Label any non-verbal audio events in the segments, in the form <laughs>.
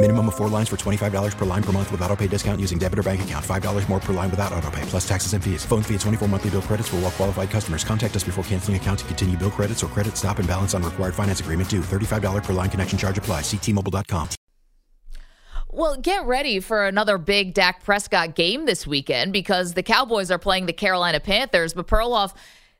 Minimum of four lines for $25 per line per month with auto pay discount using debit or bank account. $5 more per line without auto pay, plus taxes and fees. Phone fee at 24 monthly bill credits for all well qualified customers. Contact us before canceling account to continue bill credits or credit stop and balance on required finance agreement due. $35 per line connection charge apply. Ctmobile.com. Well, get ready for another big Dak Prescott game this weekend because the Cowboys are playing the Carolina Panthers. But Perloff,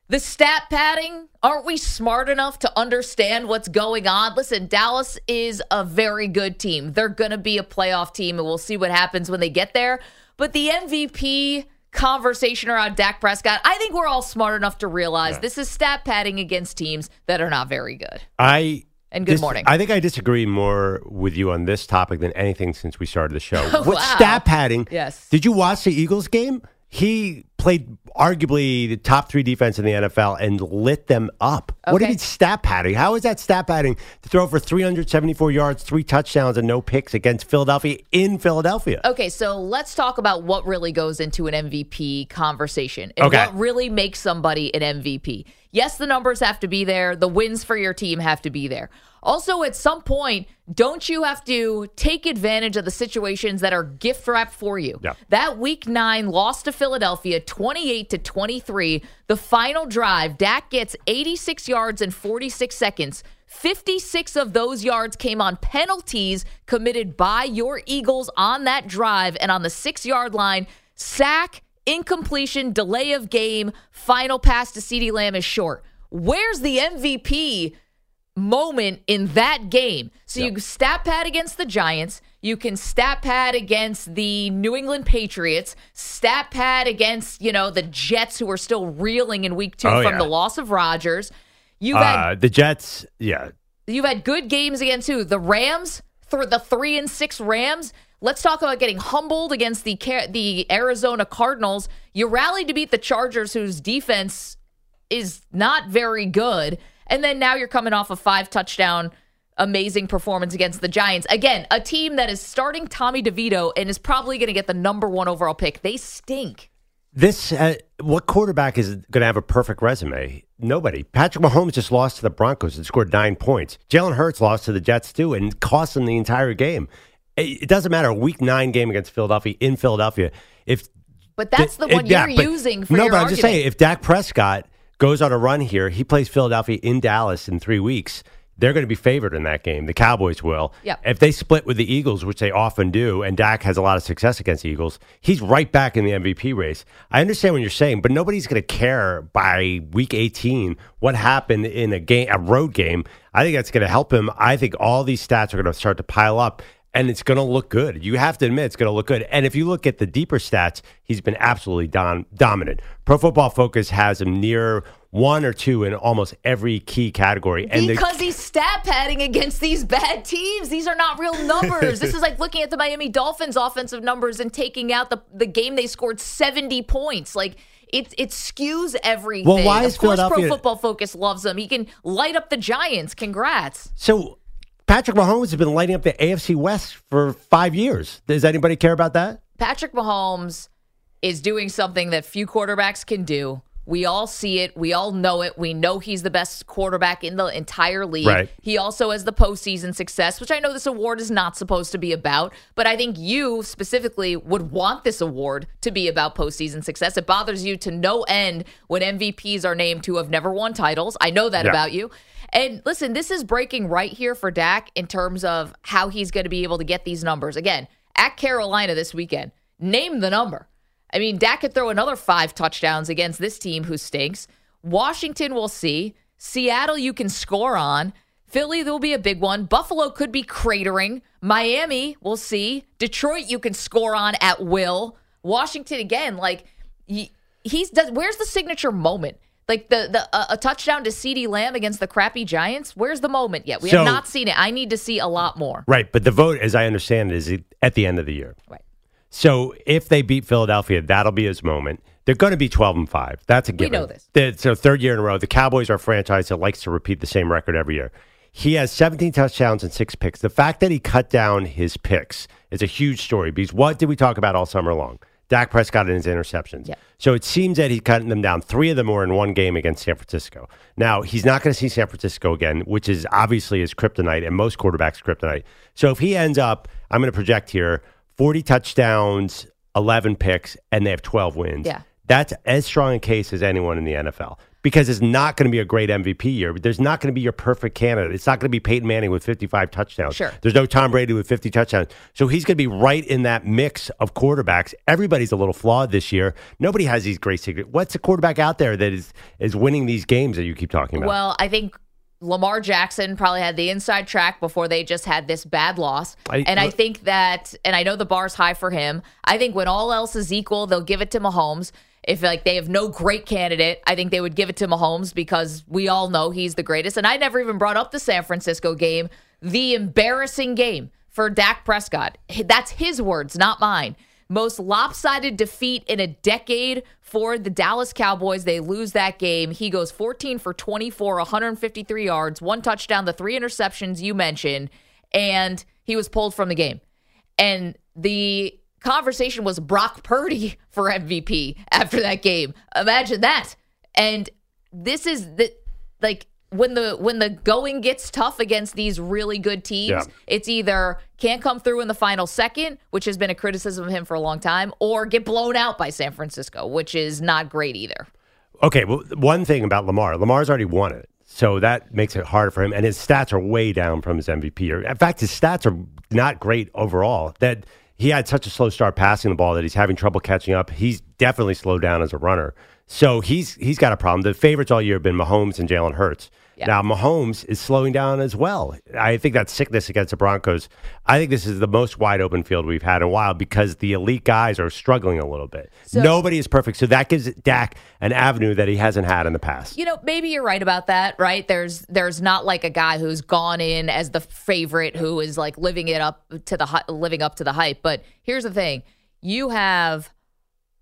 the stat padding, aren't we smart enough to understand what's going on? Listen, Dallas is a very good team. They're going to be a playoff team, and we'll see what happens when they get there. But the MVP conversation around Dak Prescott, I think we're all smart enough to realize Yeah. this is stat padding against teams that are not very good. I And good dis- morning. I think I disagree more with you on this topic than anything since we started the show. <laughs> what Wow. stat padding? Yes. Did you watch the Eagles game? He played arguably the top three defense in the NFL and lit them up. What do you mean stat padding? How is that stat padding to throw for 374 yards, three touchdowns, and no picks against Philadelphia in Philadelphia? Okay, so let's talk about what really goes into an MVP conversation and Okay. what really makes somebody an MVP. Yes, the numbers have to be there, the wins for your team have to be there. Also, at some point, don't you have to take advantage of the situations that are gift wrapped for you? Yeah. That week nine loss to Philadelphia, 28 to 23, the final drive, Dak gets 86 yards in 46 seconds. 56 of those yards came on penalties committed by your Eagles on that drive and on the six yard line. Sack, incompletion, delay of game, final pass to CeeDee Lamb is short. Where's the MVP moment in that game? So you stat pad against the Giants. You can stat pad against the New England Patriots, stat pad against, you know, the Jets who are still reeling in week two Oh, from yeah. the loss of Rodgers. You've had Uh, the Jets, yeah. You've had good games against who? The Rams, through the three and six Rams. Let's talk about getting humbled against the the Arizona Cardinals. You rallied to beat the Chargers, whose defense is not very good, and then now you're coming off a five touchdown amazing performance against the Giants. Again, a team that is starting Tommy DeVito and is probably going to get the number one overall pick. They stink. This uh, what quarterback is going to have a perfect resume? Nobody. Patrick Mahomes just lost to the Broncos and scored nine points. Jalen Hurts lost to the Jets too and cost them the entire game. It, doesn't matter. A week nine game against Philadelphia in Philadelphia. If But that's the one yeah, you're using for no, but I'm just saying if Dak Prescott goes on a run here, he plays Philadelphia in Dallas in three weeks. They're going to be favored in that game. The Cowboys will. Yep. If they split with the Eagles, which they often do, and Dak has a lot of success against the Eagles, he's right back in the MVP race. I understand what you're saying, but nobody's going to care by week 18 what happened in a game, a road game. I think that's going to help him. I think all these stats are going to start to pile up. And it's going to look good. You have to admit it's going to look good. And if you look at the deeper stats, he's been absolutely dom- dominant. Pro Football Focus has him near one or two in almost every key category. And the- because he's stat padding against these bad teams. These are not real numbers. this is <laughs> like looking at the Miami Dolphins offensive numbers and taking out the the game they scored 70 points. Like it it skews everything. Well, why of is course Pro Football Focus loves him. He can light up the Giants. Congrats. So Patrick Mahomes has been lighting up the AFC West for five years. Does anybody care about that? Patrick Mahomes is doing something that few quarterbacks can do. We all see it. We all know it. We know he's the best quarterback in the entire league. Right. He also has the postseason success, which I know this award is not supposed to be about, but I think you specifically would want this award to be about postseason success. It bothers you to no end when MVPs are named who have never won titles. I know that Yeah. about you. And listen, this is breaking right here for Dak in terms of how he's going to be able to get these numbers. Again, at Carolina this weekend, name the number. I mean, Dak could throw another five touchdowns against this team who stinks. Washington, we'll see. Seattle, you can score on. Philly, there will be a big one. Buffalo could be cratering. Miami, we'll see. Detroit, you can score on at will. Washington, again, like he, he's does. Where's the signature moment? Like the the uh, a touchdown to CeeDee Lamb against the crappy Giants. Where's the moment yet? We So- have not seen it. I need to see a lot more. Right, but the vote, as I understand it, is at the end of the year. Right. So if they beat Philadelphia, that'll be his moment. They're going to be 12 and 5. That's a given. know this. The- so third year in a row. The Cowboys are a franchise that likes to repeat the same record every year. He has 17 touchdowns and six picks. The fact that he cut down his picks is a huge story because what did we talk about all summer long? Dak Prescott and his interceptions. Yeah. So it seems that he's cutting them down. Three of them were in one game against San Francisco. Now, he's not going to see San Francisco again, which is obviously his kryptonite and most quarterbacks' kryptonite. So if he ends up, I'm going to project here 40 touchdowns, 11 picks, and they have 12 wins. Yeah. That's as strong a case as anyone in the NFL because it's not going to be a great MVP year. But there's not going to be your perfect candidate. It's not going to be Peyton Manning with 55 touchdowns. Sure. There's no Tom Brady with 50 touchdowns. So he's going to be right in that mix of quarterbacks. Everybody's a little flawed this year. Nobody has these great secrets. What's a quarterback out there that is is winning these games that you keep talking about? Well, I think Lamar Jackson probably had the inside track before they just had this bad loss. I- and I think that, and I know the bar's high for him. I think when all else is equal, they'll give it to Mahomes. If like they have no great candidate, I think they would give it to Mahomes because we all know he's the greatest. And I never even brought up the San Francisco game, the embarrassing game for Dak Prescott. That's his words, not mine. Most lopsided defeat in a decade for the Dallas Cowboys. They lose that game. He goes 14 for 24, 153 yards, one touchdown, the three interceptions you mentioned, and he was pulled from the game. And the conversation was Brock Purdy for MVP after that game. Imagine that. And this is the like when the when the going gets tough against these really good teams, Yeah. it's either can't come through in the final second, which has been a criticism of him for a long time, or get blown out by San Francisco, which is not great either. Okay, well, one thing about Lamar, Lamar's already won it. So that makes it hard for him. And his stats are way down from his MVP. In fact, his stats are not great overall. That he had such a slow start passing the ball that he's having trouble catching up. He's definitely slowed down as a runner. So he's he's got a problem. The favorites all year have been Mahomes and Jalen Hurts. Yeah. Now Mahomes is slowing down as well. I think that sickness against the Broncos. I think this is the most wide open field we've had in a while because the elite guys are struggling a little bit. Nobody is perfect, so that gives Dak an avenue that he hasn't had in the past. You know, maybe you're right about that, right? There's there's not like a guy who's gone in as the favorite who is like living it up to the living up to the hype. But here's the thing: you have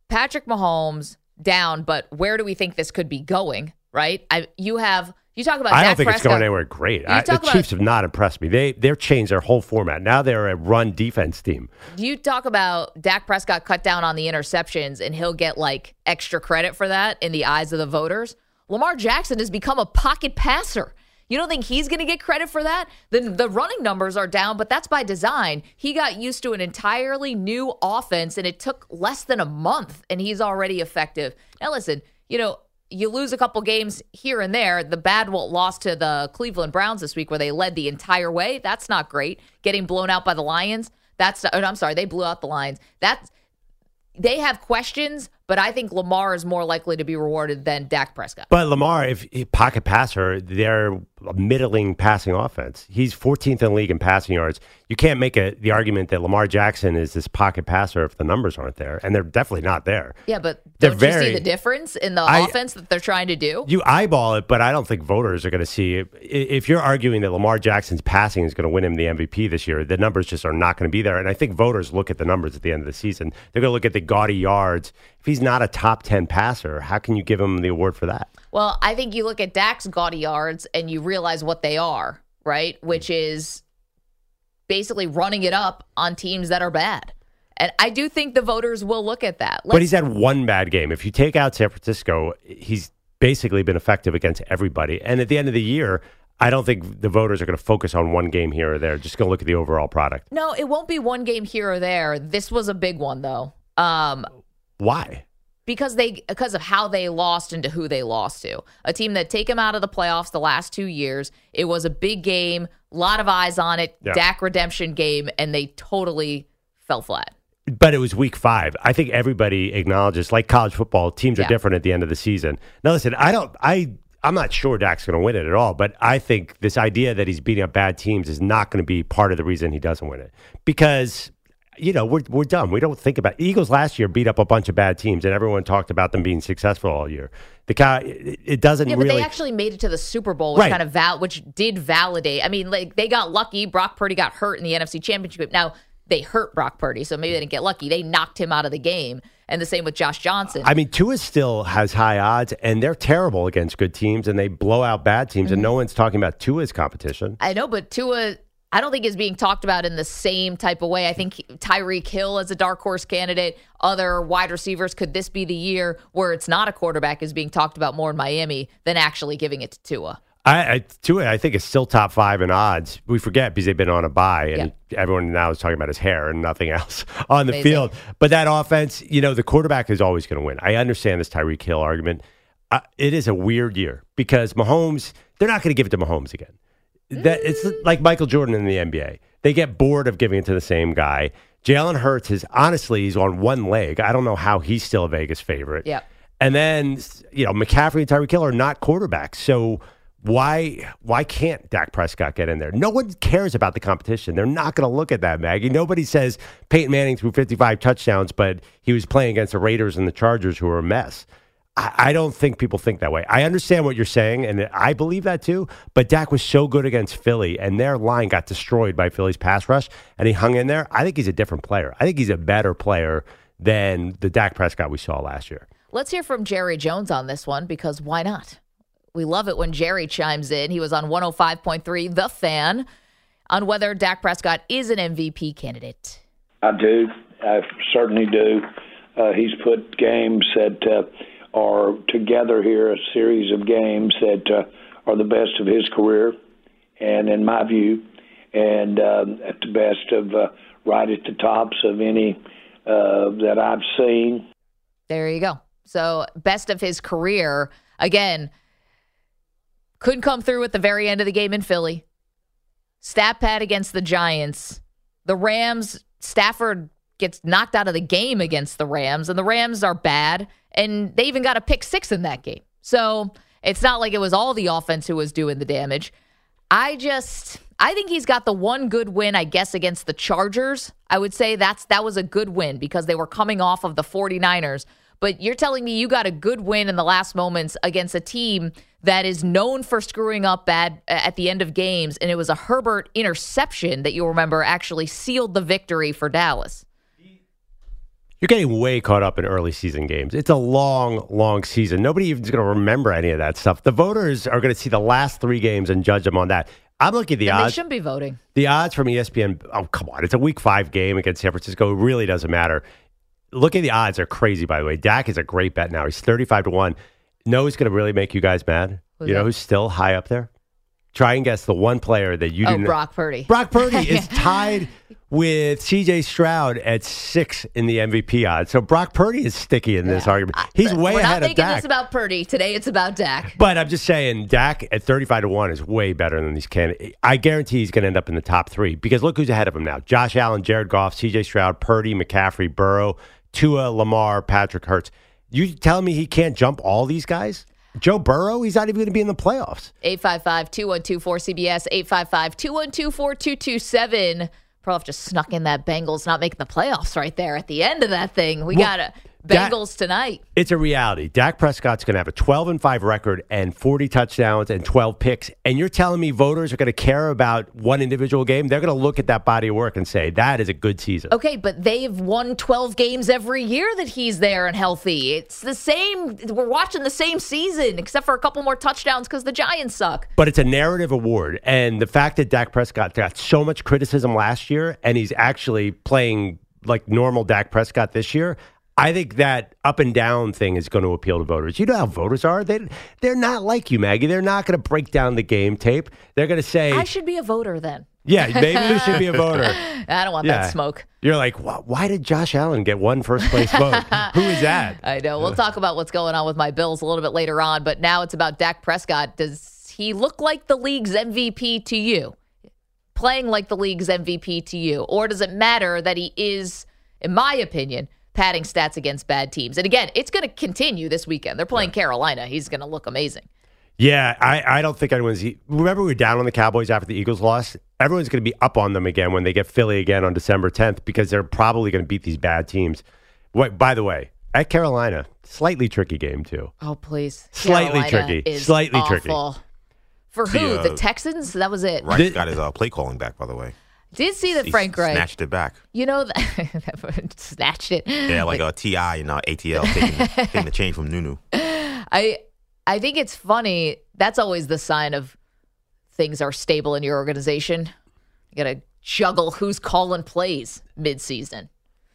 Patrick Mahomes down, but where do we think this could be going? Right? I you have you talk about I don't think it's going anywhere great. I, the about- Chiefs have not impressed me. They they've changed their whole format. Now they're a run defense team. you talk about Dak Prescott cut down on the interceptions and he'll get like extra credit for that in the eyes of the voters. Lamar Jackson has become a pocket passer. You don't think he's going to get credit for that? The, the running numbers are down, but that's by design. He got used to an entirely new offense, and it took less than a month, and he's already effective. Now, listen, you know, you lose a couple games here and there. The bad lost to the Cleveland Browns this week, where they led the entire way. That's not great. Getting blown out by the Lions. That's oh, I'm sorry, they blew out the Lions. That's they have questions, but I think Lamar is more likely to be rewarded than Dak Prescott. But Lamar, if if pocket passer, they're a middling passing offense. He's 14th in the league in passing yards. You can't make a, the argument that Lamar Jackson is this pocket passer if the numbers aren't there, and they're definitely not there. Yeah, but They're don't you very- see the difference in the I- offense that they're trying to do? You eyeball it, but I don't think voters are going to see it. If you're arguing that Lamar Jackson's passing is going to win him the MVP this year, the numbers just are not going to be there. And I think voters look at the numbers at the end of the season. They're going to look at the gaudy yards. If he's not a top 10 passer, how can you give him the award for that? Well, I think you look at Dak's gaudy yards and you realize what they are, right? Which is basically running it up on teams that are bad. And I do think the voters will look at that. but he's had one bad game. If you take out San Francisco, he's basically been effective against everybody. And at the end of the year, I don't think the voters are going to focus on one game here or there. Just going to look at the overall product. no, it won't be one game here or there. This was a big one though. Um, Why? because they because of how they lost and to who they lost to. A team that take them out of the playoffs the last two years. It was a big game, a lot of eyes on it, Yeah. Dak redemption game, and they totally fell flat. but it was week five. I think everybody acknowledges, like college football, teams Yeah. are different at the end of the season. Now, listen, I don't, I, I'm not sure Dak's going to win it at all, but I think this idea that he's beating up bad teams is not going to be part of the reason he doesn't win it because. You know, we're, we're dumb. We don't think about Eagles last year beat up a bunch of bad teams, and everyone talked about them being successful all year. The cow, it, it doesn't Yeah, but really. they actually made it to the Super Bowl, which Right. kind of val- which did validate. I mean, like they got lucky. Brock Purdy got hurt in the NFC Championship. Now they hurt Brock Purdy, so maybe they didn't get lucky. They knocked him out of the game, and the same with Josh Johnson. I mean, Tua still has high odds, and they're terrible against good teams, and they blow out bad teams, Mm-hmm. and no one's talking about Tua's competition. I know, but Tua, I don't think is being talked about in the same type of way. I think Tyreek Hill as a dark horse candidate, other wide receivers. Could this be the year where it's not a quarterback is being talked about more in Miami than actually giving it to Tua? I, I Tua, I think is still top five in odds. We forget because they've been on a bye, and everyone now is talking about his hair and nothing else <laughs> on the Amazing. field. But that offense, you know, the quarterback is always going to win. I understand this Tyreek Hill argument. Uh, it is a weird year because Mahomes, they're not going to give it to Mahomes again. That it's like Michael Jordan in the NBA. They get bored of giving it to the same guy. Jalen Hurts is honestly he's on one leg. I don't know how he's still a Vegas favorite. Yep. And then you know McCaffrey and Tyreek Hill are not quarterbacks, so why why can't Dak Prescott get in there? No one cares about the competition. They're not going to look at that, Maggie. Nobody says Peyton Manning threw 55 touchdowns, but he was playing against the Raiders and the Chargers, who are a mess. I, I don't think people think that way. I understand what you're saying, and I believe that too. But Dak was so good against Philly, and their line got destroyed by Philly's pass rush, and he hung in there. I think he's a different player. I think he's a better player than the Dak Prescott we saw last year. Let's hear from Jerry Jones on this one because why not? We love it when Jerry chimes in. He was on 105.3 The Fan on whether Dak Prescott is an MVP candidate. I do. I certainly do. Uh, he's put games that uh, are together here, a series of games that uh, are the best of his career, and in my view, and um, at the best of uh, right at the tops of any uh, that I've seen. There you go. So, best of his career. Again, couldn't come through at the very end of the game in Philly. Stat pad against the Giants. The Rams, Stafford gets knocked out of the game against the Rams, and the Rams are bad. And they even got a pick six in that game. So, it's not like it was all the offense who was doing the damage. I just I think he's got the one good win, I guess, against the Chargers. I would say that's that was a good win because they were coming off of the 49ers. But you're telling me you got a good win in the last moments against a team that is known for screwing up bad at the end of games, and it was a Herbert interception that you'll remember actually sealed the victory for Dallas. You're getting way caught up in early season games. It's a long, long season. Nobody even's going to remember any of that stuff. The voters are going to see the last three games and judge them on that. I'm looking at the And they odds. shouldn't be voting. The odds from ESPN. Oh, come on! It's a Week Five game against San Francisco. It really doesn't matter. Look at the odds; are crazy. By the way, Dak is a great bet now. He's thirty-five to one. No, he's going to really make you guys mad. Who's you know that? who's still high up there? Try and guess the one player that you Oh, didn't. Brock Purdy. Brock Purdy <laughs> is tied with C.J. Stroud at six in the MVP odds. So Brock Purdy is sticky in this argument. He's way We're ahead not of making Dak. this about Purdy today. It's about Dak. But I'm just saying, Dak at 35 to 1 is way better than these candidates. I guarantee he's going to end up in the top three because look who's ahead of him now Josh Allen, Jared Goff, CJ Stroud, Purdy, McCaffrey, Burrow, Tua, Lamar, Patrick Hurts. You telling me he can't jump all these guys? Joe Burrow, he's not even going to be in the playoffs. 855 212 4CBS, 855 212 4227. Prof just snuck in that Bengals not making the playoffs right there at the end of that thing. We Well, got a Dak- tonight. It's a reality. Dak Prescott's going to have a 12 and 5 record and 40 touchdowns and 12 picks. And you're telling me voters are going to care about one individual game? They're going to look at that body of work and say, that is a good season. Okay, but they've won 12 games every year that he's there and healthy. It's the same. We're watching the same season, except for a couple more touchdowns because the Giants suck. But it's a narrative award. And the fact that Dak Prescott got so much criticism last year and he's actually playing like normal Dak Prescott this year, I think that up and down thing is going to appeal to voters. You know how voters are. They, they're not like you, Maggie. They're not going to break down the game tape. They're going to say, I should be a voter then. yeah, maybe you should be a voter. <laughs> I don't want Yeah. that smoke. You're like, "Why- why did Josh Allen get one first place vote? Who is that? <laughs> I know. We'll talk about what's going on with my Bills a little bit later on, but now it's about Dak Prescott. Does he look like the league's MVP to you? Playing like the league's MVP to you? Or does it matter that he is in my opinion, padding stats against bad teams. And again, it's going to continue this weekend. They're playing Carolina. He's going to look amazing. Yeah, I, I don't think anyone's. Remember, we were down on the Cowboys after the Eagles lost. Everyone's going to be up on them again when they get Philly again on December 10th because they're probably going to beat these bad teams. Wait, by the way, at Carolina, slightly tricky game too. Oh, please. Slightly Carolina tricky. is Slightly tricky. For See, who? uh, the Texans? That was it. Reich Did- got his uh, play calling back, by the way. Did see that He Frank Reich. snatched it back. You know that <laughs> snatched it. Yeah, like a Ti and uh, ATL taking, <laughs> taking the chain from Nunu. I I think it's funny. That's always the sign of things are stable in your organization. You got to juggle who's calling plays mid-season.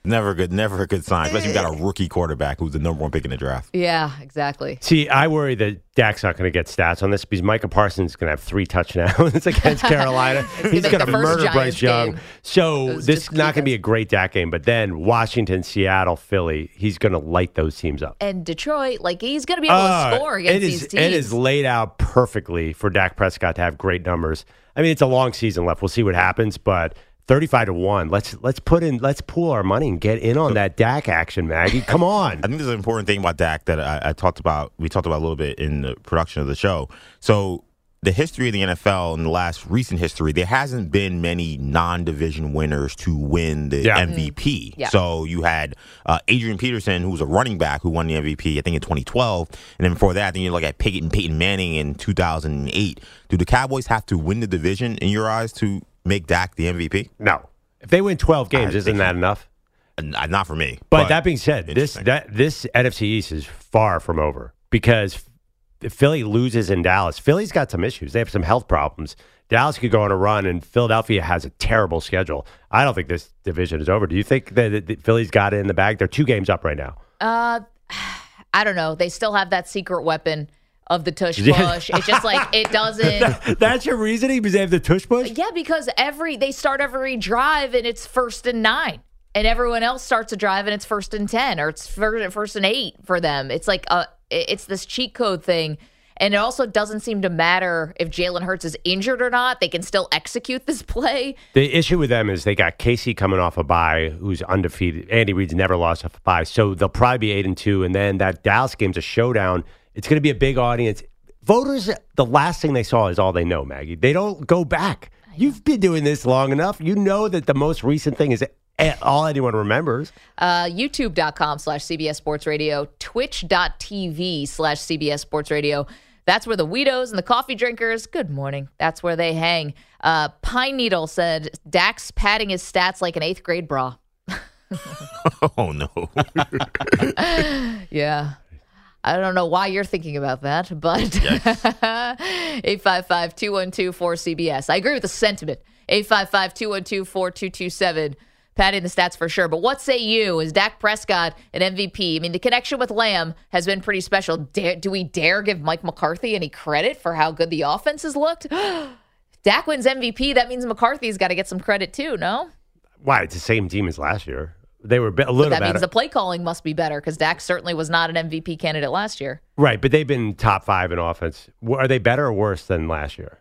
Never good, never a good sign. unless if you got a rookie quarterback who's the number one pick in the draft. Yeah, exactly. See, I worry that Dak's not going to get stats on this because Micah Parsons is going to have three touchdowns <laughs> against Carolina. <laughs> He's going to murder Giants Bryce Young. game. So this is not going to be a great Dak game. But then Washington, Seattle, Philly, he's going to light those teams up. And Detroit, like he's going to be able Uh, to score against it these teams. It is laid out perfectly for Dak Prescott to have great numbers. I mean, it's a long season left. We'll see what happens, but 35 to 1. Let's let's put in let's pool our money and get in on that Dak action, Maggie. Come on. <laughs> I think there's an important thing about Dak that I, I talked about. We talked about a little bit in the production of the show. So the history of the NFL in the last recent history, there hasn't been many non-division winners to win the Yeah. MVP. Yeah. So you had uh, Adrian Peterson, who was a running back, who won the MVP, I think in 2012, and then before that, then you look at Peyton, Peyton Manning in 2008. Do the Cowboys have to win the division in your eyes to make Dak the MVP? No. If they win 12 games, I isn't that enough? Uh, Not for me. But, that being said, this that this NFC East is far from over because if Philly loses in Dallas. Philly's got some issues. They have some health problems. Dallas could go on a run, and Philadelphia has a terrible schedule. I don't think this division is over. Do you think that, that Philly's got it in the bag? They're two games up right now. Uh, <sighs> I don't know. They still have that secret weapon of the tush push. It's just like it <laughs> doesn't. That's your reasoning because they have the tush push. Yeah, because every they start every drive and it's first and nine, and everyone else starts a drive and it's first and ten, or it's first, first and eight for them. It's like uh, a, it's this cheat code thing, and it also doesn't seem to matter if Jalen Hurts is injured or not. They can still execute <laughs> this play. The issue with them is they got Casey coming off a bye, who's undefeated. Andy Reid's never lost off a bye, so they'll probably be eight and two. And then that Dallas game's a showdown. It's going to be a big audience. Voters, the last thing they saw is all they know. Maggie, they don't go back. You've been doing this long enough. You know that the most recent thing is all anyone remembers. Uh, YouTube.com slash CBS Sports Radio, Twitch.tv slash CBS Sports Radio. That's where the Weedos and the coffee drinkers, good morning. That's where they hang. Uh, Pine Needle said Dak's padding his stats like an eighth grade bra. <laughs> <laughs> oh no. <laughs> Yeah. I don't know why you're thinking about that, but <laughs> 855 212 4CBS. I agree with the sentiment. 855 212 4227. Patting the stats for sure. But what say you? Is Dak Prescott an MVP? I mean, the connection with Lamb has been pretty special. Dare, do we dare give Mike McCarthy any credit for how good the offense has looked? <gasps> Dak wins MVP. That means McCarthy's got to get some credit too, no? Why? It's the same team as last year. They were be- a little That better. That means the play calling must be better because Dak certainly was not an MVP candidate last year. right, but they've been top five in offense. Are they better or worse than last year?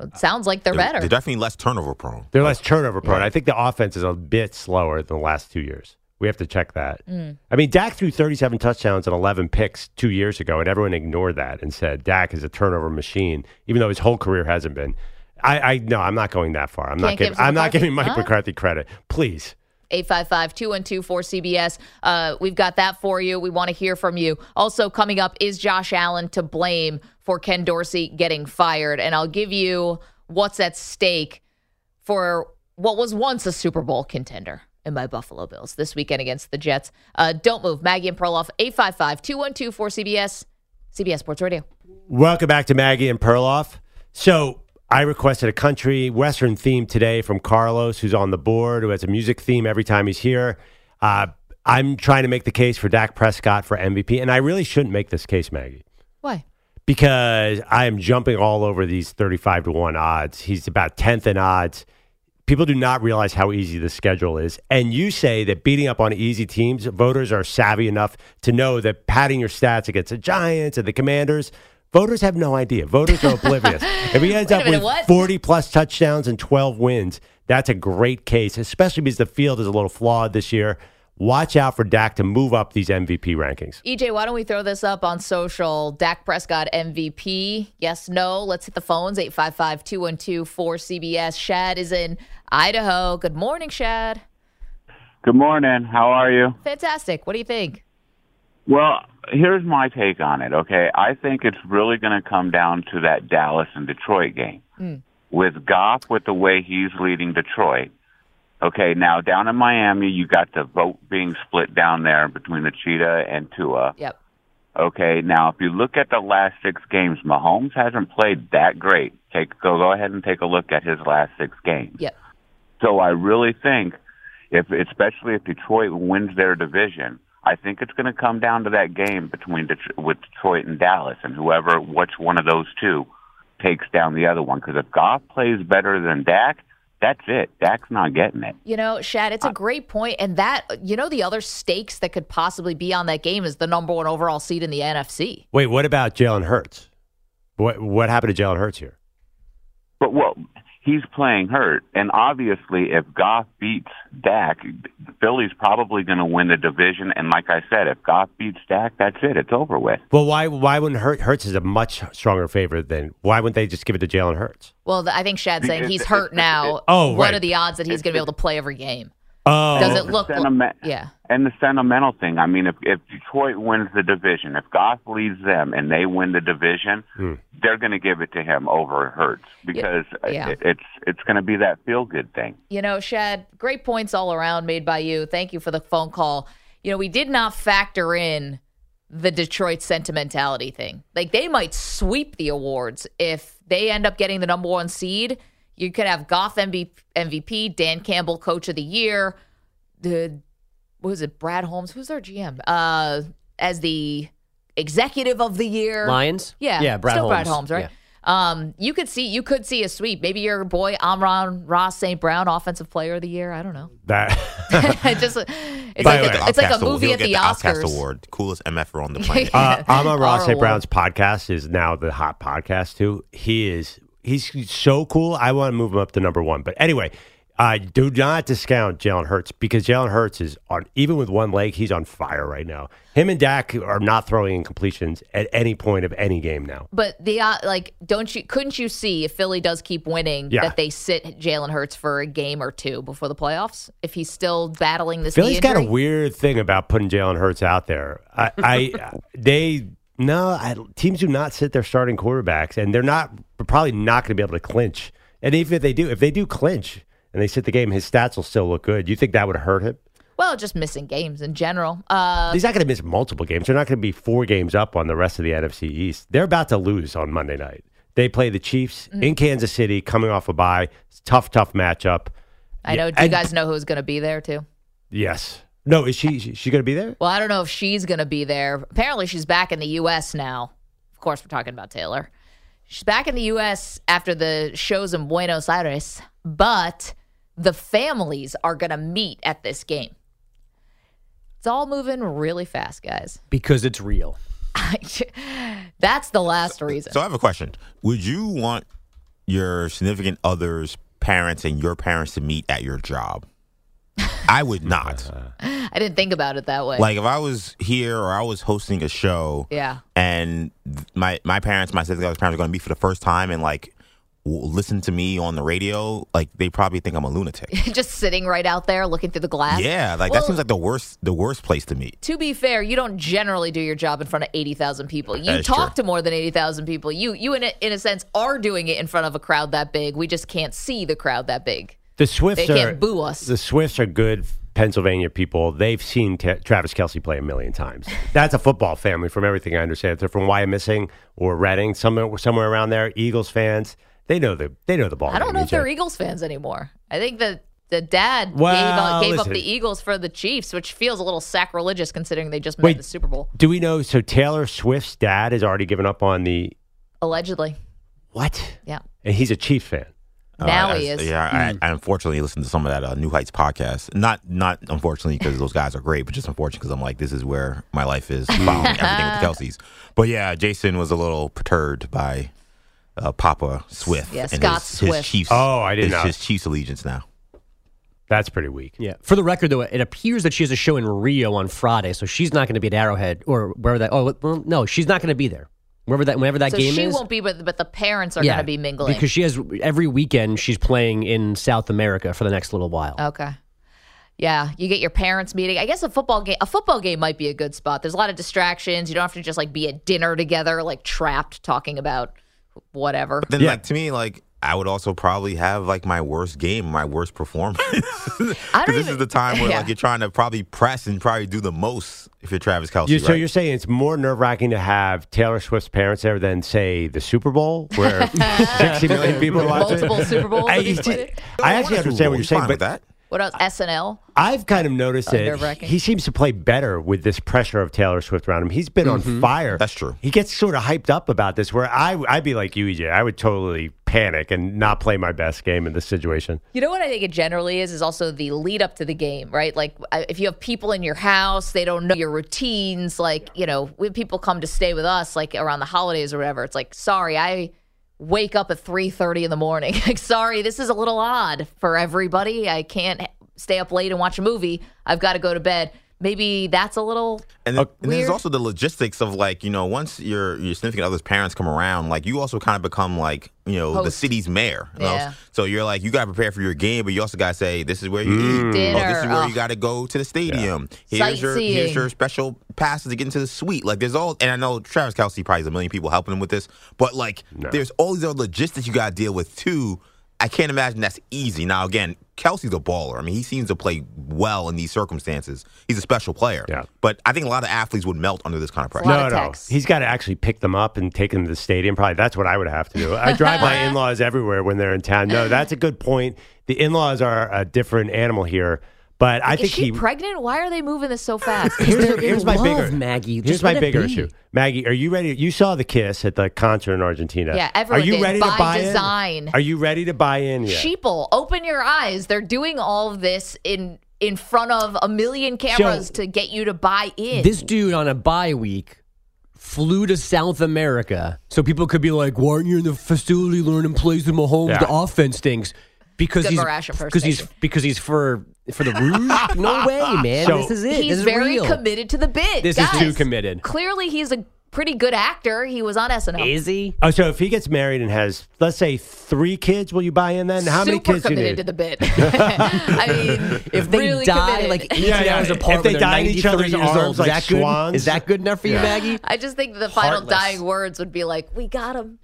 It sounds like they're better. They're definitely less turnover prone. They're less turnover prone. Right. I think the offense is a bit slower than the last two years. We have to check that. Mm. I mean, Dak threw 37 touchdowns and 11 picks two years ago, and everyone ignored that and said Dak is a turnover machine, even though his whole career hasn't been. I, I no, I'm not going that far. I'm not Can't give giving. I'm not giving Mike Huh? McCarthy credit. Please. 855 212 4CBS. Uh, we've got that for you. We want to hear from you. Also, coming up, is Josh Allen to blame for Ken Dorsey getting fired? And I'll give you what's at stake for what was once a Super Bowl contender in my Buffalo Bills this weekend against the Jets. Uh, don't move. Maggie and Perloff, 855 212 4CBS, CBS Sports Radio. Welcome back to Maggie and Perloff. So I requested a country western theme today from Carlos, who's on the board, who has a music theme every time he's here. Uh, I'm trying to make the case for Dak Prescott for MVP, and I really shouldn't make this case, Maggie, Why? because I am jumping all over these 35 to 1 odds. He's about 10th in odds. People do not realize how easy the schedule is. And you say that beating up on easy teams, voters are savvy enough to know that padding your stats against the Giants and the Commanders, voters have no idea. Voters are <laughs> oblivious. If he ends up minute, with what? 40 plus touchdowns and 12 wins, that's a great case, especially because the field is a little flawed this year. watch out for Dak to move up these MVP rankings. EJ, why don't we throw this up on social? Dak Prescott MVP. Yes, no. Let's hit the phones 855 212 4CBS. Shad is in Idaho. Good morning, Shad. Good morning. How are you? Fantastic. What do you think? Well, here's my take on it, okay? I think it's really going to come down to that Dallas and Detroit game. Mm. With Goff, with the way he's leading Detroit, okay, now down in Miami, you got the vote being split down there between the Cheetah and Tua. Yep. Okay, now if you look at the last six games, Mahomes hasn't played that great. Take go go ahead and take a look at his last six games. Yep. So I really think if especially if Detroit wins their division, I think it's going to come down to that game between Det- with Detroit and Dallas, and whoever which one of those two takes down the other one. Because if Goff plays better than Dak, that's it. Dak's not getting it. You know, Shad, it's a uh, great point, and that you know the other stakes that could possibly be on that game is the number one overall seed in the NFC. Wait, what about Jalen Hurts? What what happened to Jalen Hurts here? But well, he's playing hurt, and obviously, if Goff beats Dak, Philly's probably going to win the division. And like I said, if Goff beats Dak, that's it. It's over with. Well, why why wouldn't Hurt, Hurts is a much stronger favorite than why wouldn't they just give it to Jalen Hurts? Well, I think Shad's saying he's hurt now. Oh, what are the odds that he's going to be able to play every game? Oh, Does it look? Sentiment- yeah. And the sentimental thing. I mean, if if Detroit wins the division, if Goff leads them and they win the division, Hmm. they're going to give it to him over Hurts because Yeah. it, it's it's going to be that feel good thing. You know, Shad, great points all around made by you. Thank you for the phone call. You know, we did not factor in the Detroit sentimentality thing. Like they might sweep the awards if they end up getting the number one seed. You could have Goff MVP, MVP Dan Campbell Coach of the Year, the what was it, Brad Holmes? Who's our GM? Uh, as the executive of the year, Lions? Yeah, Yeah, Brad still Brad Holmes. Holmes, right? Um, you could see you could see a sweep. Maybe your boy Amon-Ra St. Brown, offensive player of the year. I don't know. That <laughs> <laughs> just it's By like the a, it's like a Outcast Award. movie He'll at get the, Outcast Oscars. Award, coolest MFer on the <laughs> planet. uh, Amon-Ra St. Brown's podcast is now the hot podcast too. He is he's so cool. I want to move him up to number one. But anyway, I do not discount Jalen Hurts because Jalen Hurts is on even with one leg, he's on fire right now. Him and Dak are not throwing in completions at any point of any game now. But the uh, like, don't you? Couldn't you see if Philly does keep winning Yeah. that they sit Jalen Hurts for a game or two before the playoffs if he's still battling this? Philly's got a weird thing about putting Jalen Hurts out there. I, I <laughs> they no I, teams do not sit their starting quarterbacks, and they're not probably not going to be able to clinch. And even if they do, if they do clinch and they sit the game, his stats will still look good. You think that would hurt him? Well, just missing games in general. Uh, He's not going to miss multiple games. They're not going to be four games up on the rest of the NFC East. They're about to lose on Monday night. They play the Chiefs Mm. in Kansas City, coming off a bye. It's a tough, tough matchup. I know. Do you and- guys know who's going to be there too? Yes. No, is she? She, she going to be there? Well, I don't know if she's going to be there. Apparently, she's back in the U.S. now. Of course, we're talking about Taylor. She's back in the U.S. after the shows in Buenos Aires, but the families are going to meet at this game. It's all moving really fast, guys. Because it's real. <laughs> That's the last reason. So I have a question. Would you want your significant other's parents and your parents to meet at your job? <laughs> I would not. <laughs> I didn't think about it that way. Like if I was here or I was hosting a show yeah. and my my parents, my sister's parents are going to meet for the first time and like w- listen to me on the radio, like they probably think I'm a lunatic. <laughs> Just sitting right out there looking through the glass. yeah, like Well, that seems like the worst the worst place to meet. to be fair, you don't generally do your job in front of 80,000 people. You talk true. to more than 80,000 people. You you in a, in a sense are doing it in front of a crowd that big. We just can't see the crowd that big. The Swifts They are can't boo us. The Swifts are good Pennsylvania people. They've seen Ta Travis Kelce play a million times. That's a football family, from everything I understand. They're from Wyomissing or Reading, somewhere somewhere around there. Eagles fans. They know the they know the ball. I don't know if they're Eagles fans anymore. I think that the dad Well, gave, gave up the Eagles for the Chiefs, which feels a little sacrilegious considering they just made Wait. the Super Bowl. Do we know? So Taylor Swift's dad has already given up on the Allegedly. what? Yeah. And he's a Chiefs fan. Now Uh, he I- is. Yeah, I, I unfortunately listened to some of that uh, New Heights podcast. Not not unfortunately because those guys are great, but just unfortunately because I'm like, this is where my life is <laughs> following everything with the Kelces. But yeah, Jason was a little perturbed by uh, Papa Swift. Yeah, and Scott his, Swift. His Chiefs, Oh, I didn't his, know. His Chiefs allegiance now. That's pretty weak. Yeah. For the record, though, it appears that she has a show in Rio on Friday, so she's not going to be at Arrowhead or wherever that. Oh, well, no, she's not going to be there. Wherever that, whenever that so game she is. won't be, but but the parents are yeah, going to be mingling. because she has every weekend she's playing in South America for the next little while. Okay. Yeah, you get your parents meeting. I guess a football game a football game might be a good spot. There's a lot of distractions. You don't have to just like be at dinner together like trapped talking about whatever. Then, like to me, like I would also probably have like my worst game, my worst performance. <laughs> Because <laughs> this is the time where yeah. like you're trying to probably press and probably do the most if you're Travis Kelce. You, so right? you're saying it's more nerve wracking to have Taylor Swift's parents there than say the Super Bowl where <laughs> 60 million people watch it? Multiple Super Bowls I, that he's played in? I actually understand what you're saying, but that. What else? SNL. I've kind of noticed oh, that nerve-wracking. he seems to play better with this pressure of Taylor Swift around him. He's been on mm-hmm. fire. That's true. He gets sort of hyped up about this. Where I, I'd be like you, EJ. I would totally panic and not play my best game in this situation. You know what I think it generally is is also the lead up to the game, right? Like uh, if you have people in your house, they don't know your routines. Like you know, when people come to stay with us, like around the holidays or whatever, it's like, sorry, I wake up at three thirty in the morning. <laughs> like, sorry, this is a little odd for everybody. I can't stay up late and watch a movie. I've got to go to bed. Maybe that's a little And, then, and there's also the logistics of like you know once your your significant other's parents come around, like you also kind of become like you know the city's mayor. You know? Yeah. So you're like you got to prepare for your game, but you also got to say this is where you eat. Mm. Oh, this is where ugh. you got to go to the stadium. Here's your here's your special passes to get into the suite. Like there's all, and I know Travis Kelce probably has a million people helping him with this, but like there's all these other logistics you got to deal with too. I can't imagine that's easy. Now again, Kelce's a baller. I mean, he seems to play well in these circumstances. He's a special player. Yeah. But I think a lot of athletes would melt under this kind of pressure. lot No, of no. He's got to actually pick them up and take them to the stadium. Probably that's what I would have to do. I drive my <laughs> in laws everywhere when they're in town. No, that's a good point. The in laws are a different animal here, but I is think she he. pregnant? Why are they moving this so fast? Here's, They're in here's my love, bigger Maggie. Here's Just my bigger be. issue, Maggie. Are you ready? You saw the kiss at the concert in Argentina. Yeah, everyone Are you did, ready by to buy design. in? Are you ready to buy in yet? Sheeple, open your eyes. They're doing all of this in in front of a million cameras So- to get you to buy in. This dude on a bye week flew to South America so people could be like, "Why aren't you in the facility learning plays with Mahomes? Yeah. The offense stinks." Because he's because he's because he's for for the Rouge. <laughs> no way, <laughs> man. So- this is it. he's this is very real. committed to the bit. This is too committed. Clearly, he's a pretty good actor. He was on SNL. Is he? Oh, so if he gets married and has, let's say, three kids, will you buy in then? How many kids do you committed need? to the bit. <laughs> I mean, If they really die committed. like 18 Yeah, yeah. hours If apart, they they're die in each 93 other's years arms old, like is that good? swans? Is that good enough for you, Maggie? I just think the final Heartless. dying words would be like, "We got him.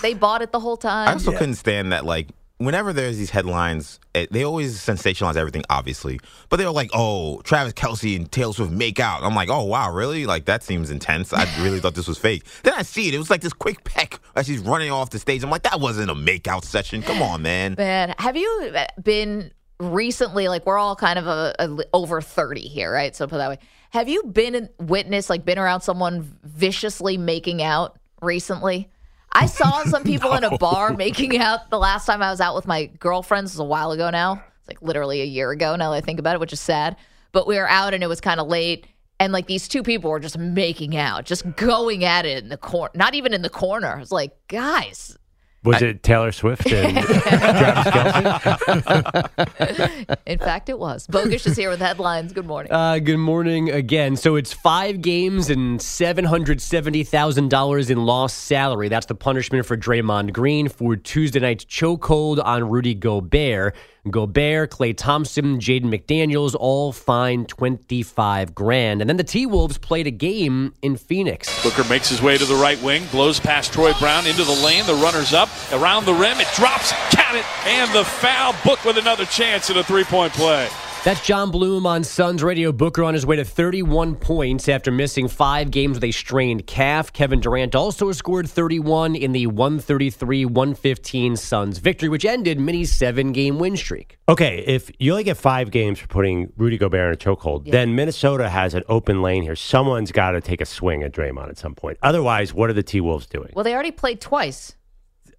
They bought it the whole time." I also couldn't stand that, like, whenever there's these headlines, eh, they always sensationalize everything, obviously. But they're like, oh, Travis Kelce and Taylor Swift make out. I'm like, oh, wow, really? Like, that seems intense. I <laughs> really thought this was fake. Then I see it. It was like this quick peck as she's running off the stage. I'm like, that wasn't a make out session. Come on, man. Man, have you been recently? Like, we're all kind of a, a over thirty here, right? So put it that way. Have you been witness, like, been around someone viciously making out recently? I saw some <laughs> people in a bar making out the last time I was out with my girlfriends. It was a while ago now. It's like literally a year ago now that I think about it, which is sad. But we were out and it was kind of late. And like these two people were just making out, just going at it in the corner, not even in the corner. It's like, guys, Was it Taylor Swift and <laughs> Travis Kelce? In fact, it was. Bogish is here with headlines. Good morning. Uh, good morning again. So it's five games and seven hundred seventy thousand dollars in lost salary. That's the punishment for Draymond Green for Tuesday night's chokehold on Rudy Gobert. Gobert, Klay Thompson, Jaden McDaniels all fined twenty five grand. And then the T Wolves played a game in Phoenix. Booker makes his way to the right wing, blows past Troy Brown into the lane. The runner's up around the rim. It drops, count it, and the foul. Book with another chance at a three point play. That's John Bloom on Suns Radio. Booker on his way to 31 points after missing five games with a strained calf. Kevin Durant also scored 31 in the 133 115 Suns victory, which ended Minnie's seven game win streak. Okay, if you only get five games for putting Rudy Gobert in a chokehold, then Minnesota has an open lane here. Someone's got to take a swing at Draymond at some point. Otherwise, what are the T Wolves doing? well, they already played twice.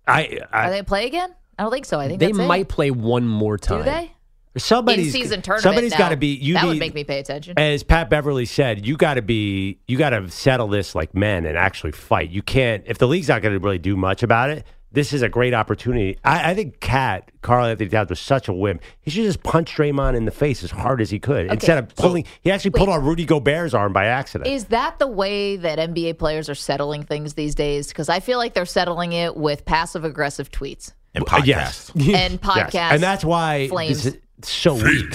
I, Are they play again? I don't think so. I think They that's it. might play one more time. Do they? Somebody's In season tournament. Somebody's now. got to be. You that would need- make me pay attention. As Pat Beverley said, you got to be, you got to settle this like men and actually fight. You can't, if the league's not going to really do much about it, this is a great opportunity. I, I think Cat Carl Anthony Towns was such a wimp. He should just punch Draymond in the face as hard as he could instead of pulling. he actually pulled on Rudy Gobert's arm by accident. Is that the way that NBA players are settling things these days? Because I feel like they're settling it with passive aggressive tweets And podcasts. <laughs> yes. and Yes. and that's why flames. this is so weak.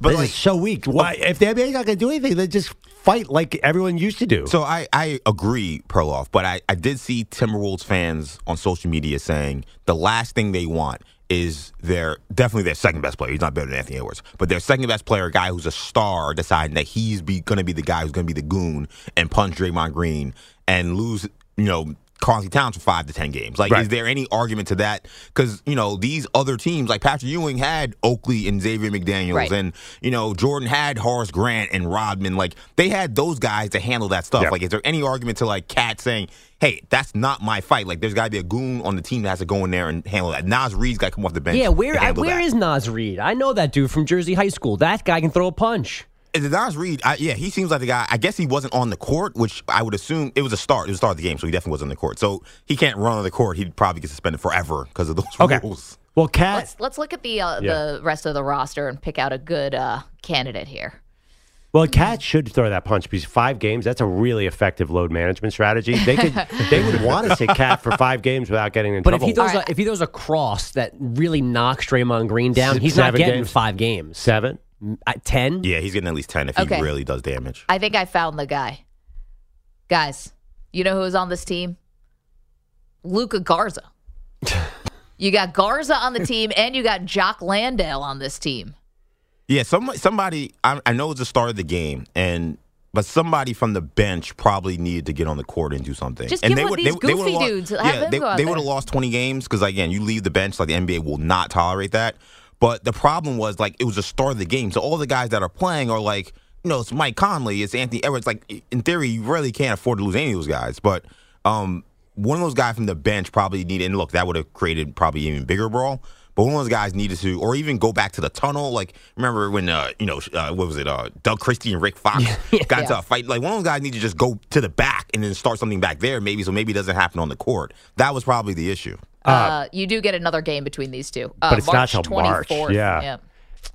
But this like, is so weak. Oh. Why, if the NBA's not going to do anything, they just fight like everyone used to do. So I, I agree, Perloff, but I, I did see Timberwolves fans on social media saying the last thing they want is their definitely their second best player. He's not better than Anthony Edwards, but their second best player, a guy who's a star, deciding that he's be going to be the guy who's going to be the goon and punch Draymond Green and lose, you know. Carly Towns for five to ten games. Like, Right. is there any argument to that? Because you know these other teams, like Patrick Ewing, had Oakley and Xavier McDaniels, Right. and you know Jordan had Horace Grant and Rodman. Like, they had those guys to handle that stuff. Yeah. Like, is there any argument to like Cat saying, "Hey, that's not my fight"? Like, there's got to be a goon on the team that has to go in there and handle that. Naz Reid's got to come off the bench. Yeah, where and I, where that. is Naz Reid? I know that dude from Jersey High School. That guy can throw a punch. Is it Naz Reid? I, yeah, he seems like the guy. I guess he wasn't on the court, which I would assume it was a start. It was the start of the game, so he definitely wasn't on the court. So he can't run on the court. He'd probably get suspended forever because of those Okay. rules. well, Cat. let's let's look at the uh, Yeah. the rest of the roster and pick out a good uh, candidate here. Well, Cat should throw that punch because five games, that's a really effective load management strategy. They could <laughs> they would want to sit Cat for five games without getting in But if trouble. he throws All right. a, if he throws a cross that really knocks Draymond Green down, Se- he's not seven getting games? five games. Seven? Uh, Ten? Yeah, he's getting at least ten if Okay. he really does damage. I think I found the guy. Guys, you know who's on this team? Luka Garza. <laughs> you got Garza on the team, and you got Jock Landale on this team. Yeah, some somebody I, I know it's the start of the game, and but somebody from the bench probably needed to get on the court and do something. Just and give would- one- these would've goofy lost- dudes, have Yeah, them they, go out they there. would have lost twenty games because again, you leave the bench like the NBA will not tolerate that. But the problem was like it was the start of the game, so all the guys that are playing are like, you know, it's Mike Conley, it's Anthony Edwards. Like in theory, you really can't afford to lose any of those guys, but. um one of those guys from the bench probably needed, and look, that would have created probably even bigger brawl. But one of those guys needed to, or even go back to the tunnel. Like remember when, uh, you know, uh, what was it, uh, Doug Christie and Rick Fox <laughs> <laughs> got into a fight. Like one of those guys need to just go to the back and then start something back there, maybe. So maybe it doesn't happen on the court. That was probably the issue. Uh, you do get another game between these two. Uh, But it's not March till March, 24th. yeah.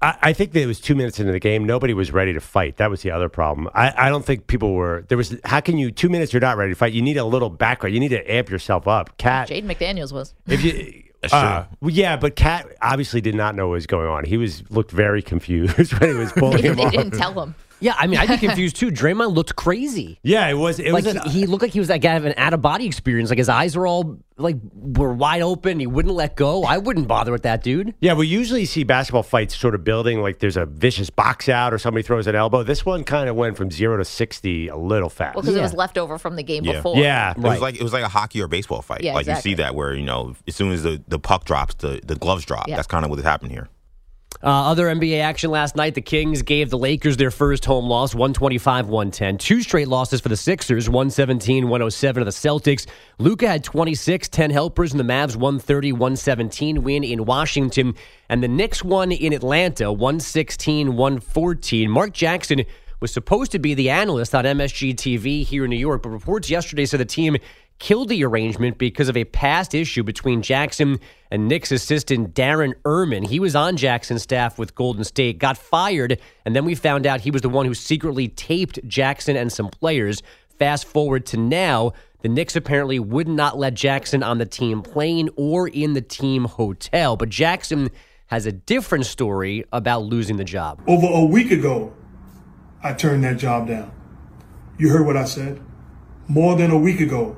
I, I think that it was two minutes into the game. Nobody was ready to fight. That was the other problem. I, I don't think people were. There was. How can you two minutes? You're not ready to fight. You need a little background. You need to amp yourself up. Cat. Jaden McDaniels was. If you. <laughs> Uh, well, yeah, but Cat obviously did not know what was going on. He was looked very <laughs> confused when he was <laughs> pulling They him off. didn't tell him. Yeah, I mean, I'd be <laughs> confused too. Draymond looked crazy. Yeah, it was. It like was. An, he, he looked like he was that guy of an out of body experience. Like his eyes were all like were wide open. He wouldn't let go. I wouldn't bother with that dude. Yeah, we usually see basketball fights sort of building like there's a vicious box out or somebody throws an elbow. This one kind of went from zero to sixty a little fast. Well, because Yeah. it was left over from the game Yeah. before. yeah, It was like it was like a hockey or baseball fight. Yeah, like exactly. you see that where you know as soon as the, the puck drops, the, the gloves drop. Yeah. That's kind of what has happened here. Uh, other NBA action last night, the Kings gave the Lakers their first home loss, 125 110. Two straight losses for the Sixers, 117 107 to the Celtics. Luka had 26, 10 helpers, and the Mavs 130 117 win in Washington. And the Knicks won in Atlanta, 116 114. Mark Jackson was supposed to be the analyst on MSG TV here in New York, but reports yesterday said the team killed the arrangement because of a past issue between Jackson and Knicks assistant Darren Erman. He was on Jackson's staff with Golden State, got fired, and then we found out he was the one who secretly taped Jackson and some players. Fast forward to now, the Knicks apparently would not let Jackson on the team plane or in the team hotel. But Jackson has a different story about losing the job. Over a week ago, I turned that job down. You heard what I said? More than a week ago,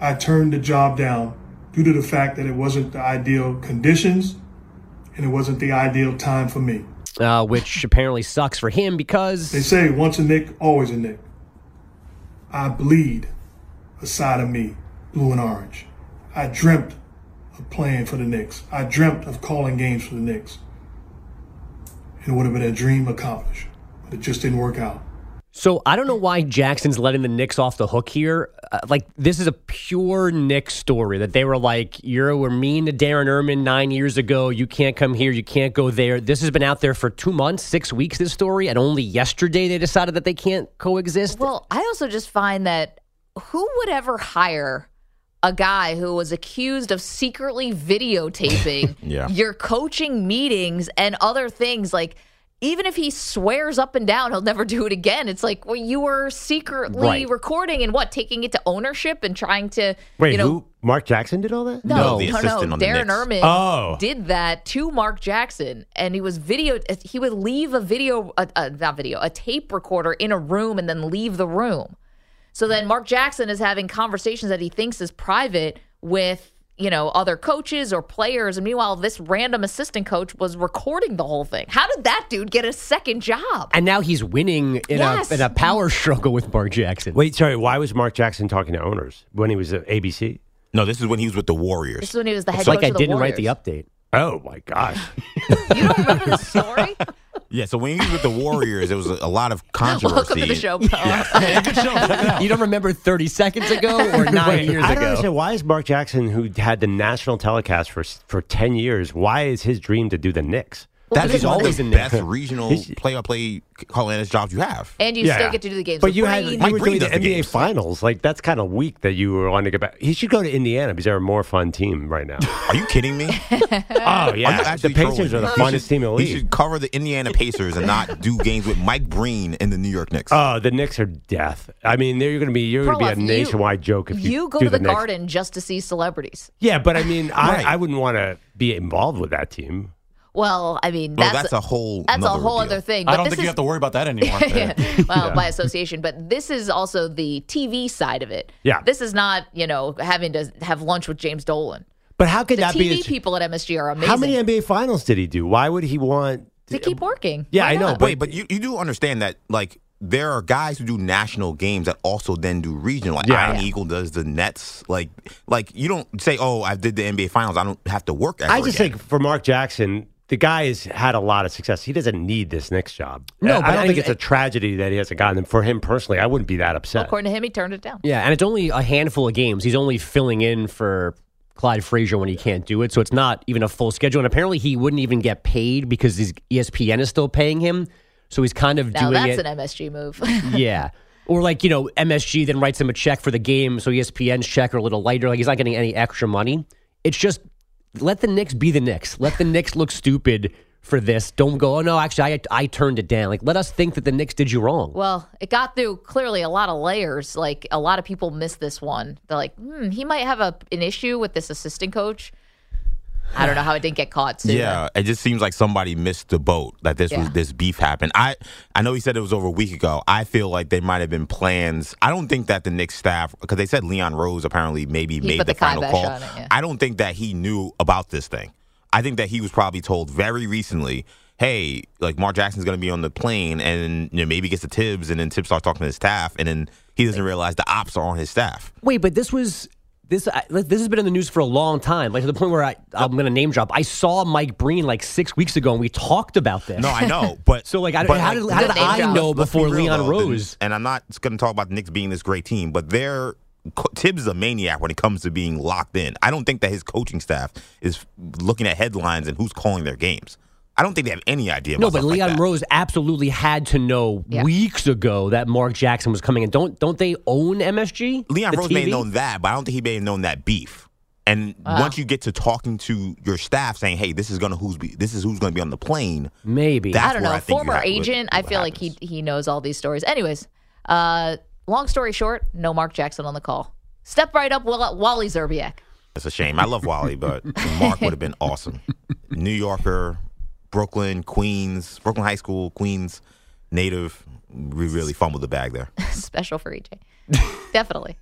I turned the job down due to the fact that it wasn't the ideal conditions and it wasn't the ideal time for me. Uh, which apparently sucks for him because They say once a Knick, always a Knick. I bleed a side of me, blue and orange. I dreamt of playing for the Knicks. I dreamt of calling games for the Knicks. And it would have been a dream accomplished, but it just didn't work out. So I don't know why Jackson's letting the Knicks off the hook here. Uh, like this is a pure Knicks story that they were like, "You were mean to Darren Erman nine years ago. You can't come here. You can't go there." This has been out there for two months, six weeks. This story, and only yesterday they decided that they can't coexist. Well, I also just find that who would ever hire a guy who was accused of secretly videotaping <laughs> Yeah. your coaching meetings and other things like even if he swears up and down he'll never do it again it's like well you were secretly Right. recording and what taking it to ownership and trying to Wait, you know who? Mark Jackson did all that? no, No, the no, no. on Darren Knicks. Erman Oh. did that to Mark Jackson, and he was video. He would leave a video, a, a, not video, a tape recorder in a room, and then leave the room. So then Mark Jackson is having conversations that he thinks is private with you know other coaches or players, and meanwhile this random assistant coach was recording the whole thing. How did that dude get a second job? And now he's winning in, Yes. a, in a power struggle with Mark Jackson. Wait, sorry. Why was Mark Jackson talking to owners when he was at ABC? No, this is when he was with the Warriors. This is when he was the head It's like I of the didn't Warriors. write the update. Oh my gosh! <laughs> You don't remember the story? <laughs> Yeah, so when he was with the Warriors, it was a, a lot of controversy. <laughs> Welcome to the show, Paul. You don't remember 30 seconds ago or <laughs> nine Wait, years I don't ago? understand why is Mark Jackson, who had the national telecast for for ten years, why is his dream to do the Knicks? That He's one of always the best regional play-by-play call analyst jobs you have. And you Yeah. still get to do the games. But with you had Breen. you Mike were Breen doing the does the NBA games. Finals. Like that's kind of weak that you were wanting to get back. He should go to Indiana because they're a more fun team right now. <laughs> Are you kidding me? <laughs> oh Are you yeah, the actually Pacers trolling are the me? He funnest should- team in the He league. should cover the Indiana Pacers and not do games with Mike Breen and the New York Knicks. Oh, the Knicks are death. I mean, they're going to be you're going to be a Perloff, you- nationwide joke if you, You go do to the, Knicks. garden just to see celebrities. Yeah, but I mean, Right. I, I wouldn't want to be involved with that team. Well, I mean, Well, that's, that's a whole that's a whole deal. other thing. I don't this think is, you have to worry about that anymore. <laughs> well, by association. But this is also the TV side of it. Yeah. This is not, you know, having to have lunch with James Dolan. But how could The that TV be? a- people at MSG are amazing. how many NBA Finals did he do? Why would he want? to keep working? Yeah, I know, but- Wait, but you, you do understand that like there are guys who do national games that also then do regional. Like Yeah. Ian Yeah. Eagle does the Nets. Like like you don't say, oh, I did the NBA Finals. I don't have to work. Ever I just again. think for Mark Jackson, the guy has had a lot of success. He doesn't need this next job. No, I but don't I think think- it's a tragedy that he hasn't gotten them. For him personally, I wouldn't be that upset. According to him, he turned it down. Yeah, and it's only a handful of games. He's only filling in for Clyde Frazier when he can't do it, so it's not even a full schedule. And apparently, he wouldn't even get paid because his ESPN is still paying him. So he's kind of Now doing that's it. an MSG move. <laughs> yeah. Or like, you know, MSG then writes him a check for the game, so ESPN's check are a little lighter. Like he's not getting any extra money. It's just let the Knicks be the Knicks. Let the Knicks look stupid for this. Don't go, oh no, actually I I turned it down. Like let us think that the Knicks did you wrong. well, it got through clearly a lot of layers. Like a lot of people missed this one. They're like, hmm, he might have a, an issue with this assistant coach. I don't know how it didn't get caught. Sooner. Yeah, it just seems like somebody missed the boat that this was this beef happened. I I know he said it was over a week ago. I feel like there might have been plans. I don't think that the Knicks staff because they said Leon Rose apparently maybe He made the, the final call. it, yeah. I don't think that he knew about this thing. I think that he was probably told very recently, "Hey, like Mark Jackson's going to be on the plane," and you know, maybe gets to Thibs, and then Thibs starts talking to his staff, and then he doesn't realize the ops are on his staff. Wait, but this was this I, this has been in the news for a long time. Like to the point where I I'm going to name drop. I saw Mike Breen like six weeks ago, and we talked about this. No, I know, <laughs> but So like, I, but, how like, did, how did I drop. know Let's be before real, Leon though, Rose? and I'm not going to talk about the Knicks being this great team, but they're Thibs is a maniac when it comes to being locked in. I don't think that his coaching staff is looking at headlines and who's calling their games. I don't think they have any idea. No, but stuff like Leon that. Rose absolutely had to know Yeah. weeks ago that Mark Jackson was coming in. Don't don't they own MSG? Leon The Rose may have known that, but I don't think he may have known that beef. And once you get to talking to your staff, saying, "Hey, this is gonna who's be, this is who's going to be on the plane," Maybe. That's I don't where know. I think you Former have- what- agent, I what feel like he he knows all these stories. Anyways, uh, long story short, no Mark Jackson on the call. Step right up, Wall- Wally Szczerbiak. It's a shame. I love Wally, but <laughs> Mark would have been awesome. New Yorker, Brooklyn, Queens, Brooklyn High School, Queens native. We really fumbled the bag there. <laughs> Special for EJ. <laughs> Definitely.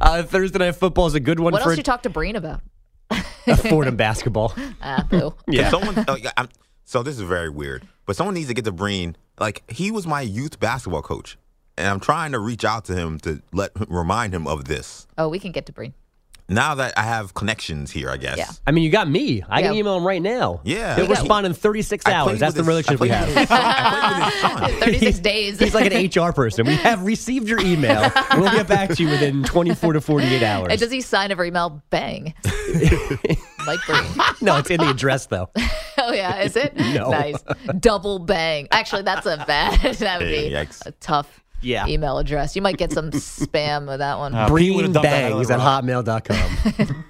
Uh, Thursday night football is a good one What for else you talk to Breen about? Fordham basketball. <laughs> Ah, boo. Yeah. someone, uh, yeah, I'm, so this is very weird, but someone needs to get to Breen. Like he was my youth basketball coach, and I'm trying to reach out to him to let remind him of this. Oh, we can get to Breen. Now that I have connections here, I guess. Yeah. I mean, you got me. I can email him right now. Yeah. He'll You respond in 36 I hours. That's the his- relationship we have. his son. I played with his son. <laughs> 36 days. He's like an HR person. We have received your email. <laughs> We'll get back to you within 24 to 48 hours. And does he sign every email? Bang. <laughs> Mike Breen. no, it's in the address, though. Oh, yeah. Is it? No. Nice. Double bang. Actually, that's a bad. That would be Yikes. a tough. Yeah. email address. You might get some <laughs> spam with that one. Uh, Breen bangs at hotmail.com.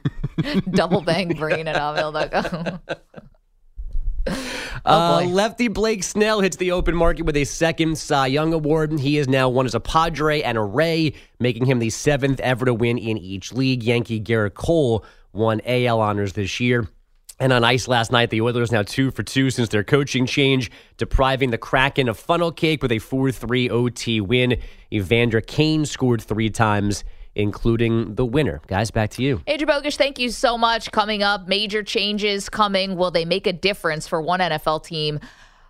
<laughs> Double bang brain at hotmail.com. <laughs> uh, lefty Blake Snell hits the open market with a second Cy Young Award. He is now won as a Padre and a Ray, making him the seventh ever to win in each league. Yankee Gerrit Cole won AL honors this year. And on ice last night, the Oilers now two for two since their coaching change, depriving the Kraken of funnel cake with a 4 3 OT win. Evander Kane scored three times, including the winner. Guys, back to you. Andrew Bogish, thank you so much. Coming up, major changes coming. Will they make a difference for one NFL team?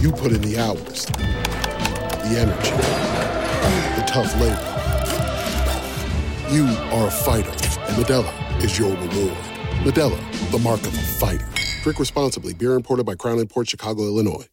You put in the hours, the energy, the tough labor. You are a fighter, and Modelo is your reward. Modelo, the mark of a fighter. Drink responsibly. Beer imported by Crown Port Chicago, Illinois.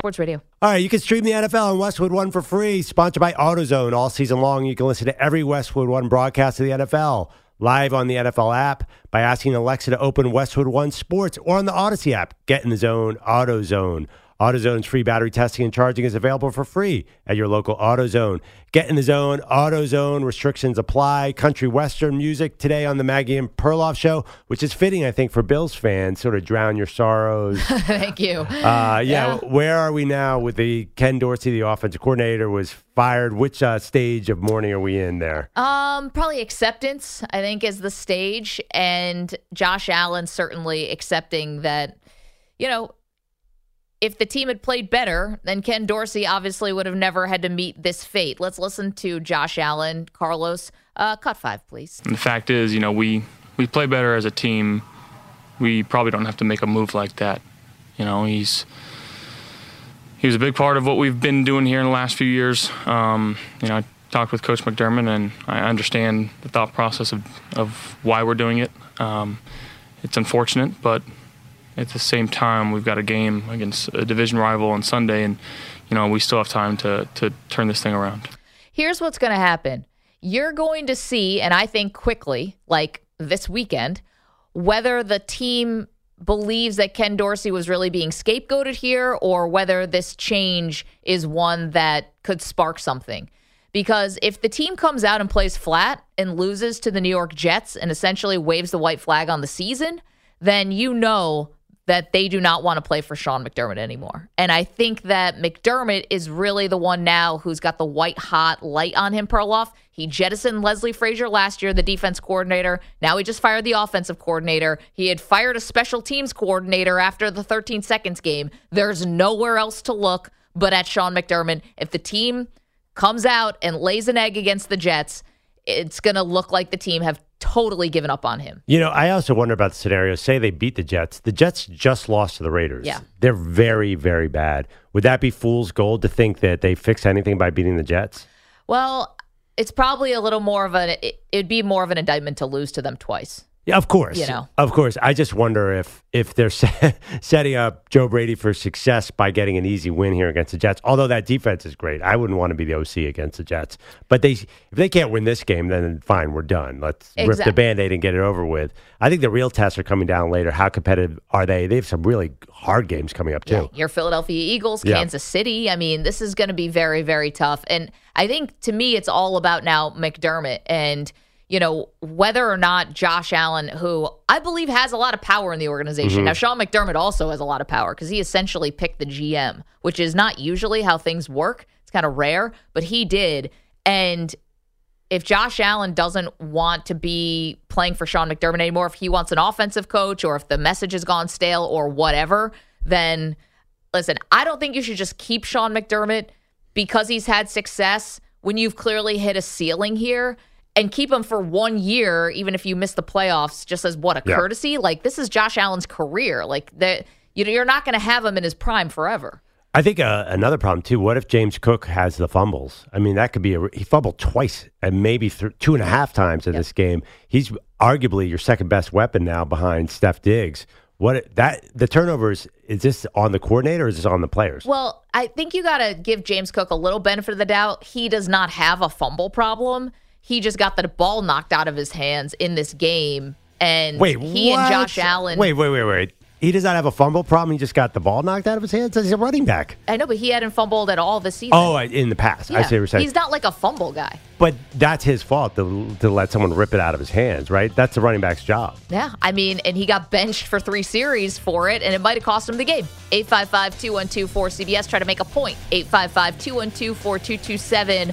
Sports Radio. All right, you can stream the NFL on Westwood One for free. Sponsored by AutoZone all season long. You can listen to every Westwood One broadcast of the NFL live on the NFL app by asking Alexa to open Westwood One Sports or on the Odyssey app. Get in the zone, AutoZone. AutoZone's free battery testing and charging is available for free at your local AutoZone. Get in the zone, AutoZone. Restrictions apply. Country Western music today on the Maggie and Perloff show, which is fitting, I think, for Bills fans. Sort of drown your sorrows. <laughs> Thank you. Uh, yeah, where are we now with the Ken Dorsey, the offensive coordinator, was fired? Which uh, stage of mourning are we in there? Um, probably acceptance, I think, is the stage. And Josh Allen certainly accepting that, you know, if the team had played better, then Ken Dorsey obviously would have never had to meet this fate. Let's listen to Josh Allen, Carlos. Uh, cut five, please. And the fact is, you know, we we play better as a team. We probably don't have to make a move like that. You know, he's he was a big part of what we've been doing here in the last few years. Um, you know, I talked with Coach McDermott, and I understand the thought process of of why we're doing it. Um, it's unfortunate, but at the same time, we've got a game against a division rival on Sunday, and you know we still have time to to turn this thing around. Here's what's going to happen: you're going to see, and I think quickly, like this weekend, whether the team believes that Ken Dorsey was really being scapegoated here, or whether this change is one that could spark something. Because if the team comes out and plays flat and loses to the New York Jets and essentially waves the white flag on the season, then you know that they do not want to play for Sean McDermott anymore. And I think that McDermott is really the one now who's got the white hot light on him, Perloff. He jettisoned Leslie Frazier last year, the defense coordinator. Now he just fired the offensive coordinator. He had fired a special teams coordinator after the 13 seconds game. There's nowhere else to look but at Sean McDermott. If the team comes out and lays an egg against the Jets, it's going to look like the team have totally given up on him. You know, I also wonder about the scenario. Say they beat the Jets. The Jets just lost to the Raiders. Yeah. They're very, very bad. Would that be fool's gold to think that they fix anything by beating the Jets? Well, it's probably a little more of an, it, it'd be more of an indictment to lose to them twice Yeah, of course. You know. Of course. I just wonder if if they're set, <laughs> setting up Joe Brady for success by getting an easy win here against the Jets. Although that defense is great, I wouldn't want to be the OC against the Jets. But they if they can't win this game, then fine, we're done. Let's rip the band-aid and get it over with. I think the real tests are coming down later. How competitive are they? They have some really hard games coming up too. Your Philadelphia Eagles, Yeah. Kansas City. I mean, this is going to be very, very tough. And I think to me, it's all about now McDermott and, you know, whether or not Josh Allen, who I believe has a lot of power in the organization. Mm-hmm. Mhm. Now, Sean McDermott also has a lot of power because he essentially picked the GM, which is not usually how things work. It's kind of rare, but he did. And if Josh Allen doesn't want to be playing for Sean McDermott anymore, if he wants an offensive coach or if the message has gone stale or whatever, then listen, I don't think you should just keep Sean McDermott because he's had success when you've clearly hit a ceiling here and keep him for one year, even if you miss the playoffs, just as what a Yeah. courtesy. Like this is Josh Allen's career. Like that, you know, you're not going to have him in his prime forever. I think uh, another problem too. What if James Cook has the fumbles? I mean, that could be a he fumbled twice and maybe th- two and a half times in this game. He's arguably your second best weapon now behind Steph Diggs. What that the turnovers is this on the coordinator or is this on the players? Well, I think you got to give James Cook a little benefit of the doubt. He does not have a fumble problem. He just got the ball knocked out of his hands in this game. And Wait, he what? and Josh Allen. Wait, wait, wait, wait. He does not have a fumble problem. He just got the ball knocked out of his hands. He's a running back. I know, but he hadn't fumbled at all this season. Oh, in the past, I Yeah. see what you're saying. He's not like a fumble guy. but that's his fault to, to let someone rip it out of his hands, right? That's the running back's job. Yeah, I mean, and he got benched for three series for it, and it might have cost him the game. 855 212 4CBS, try to make a point. 855 212 4227.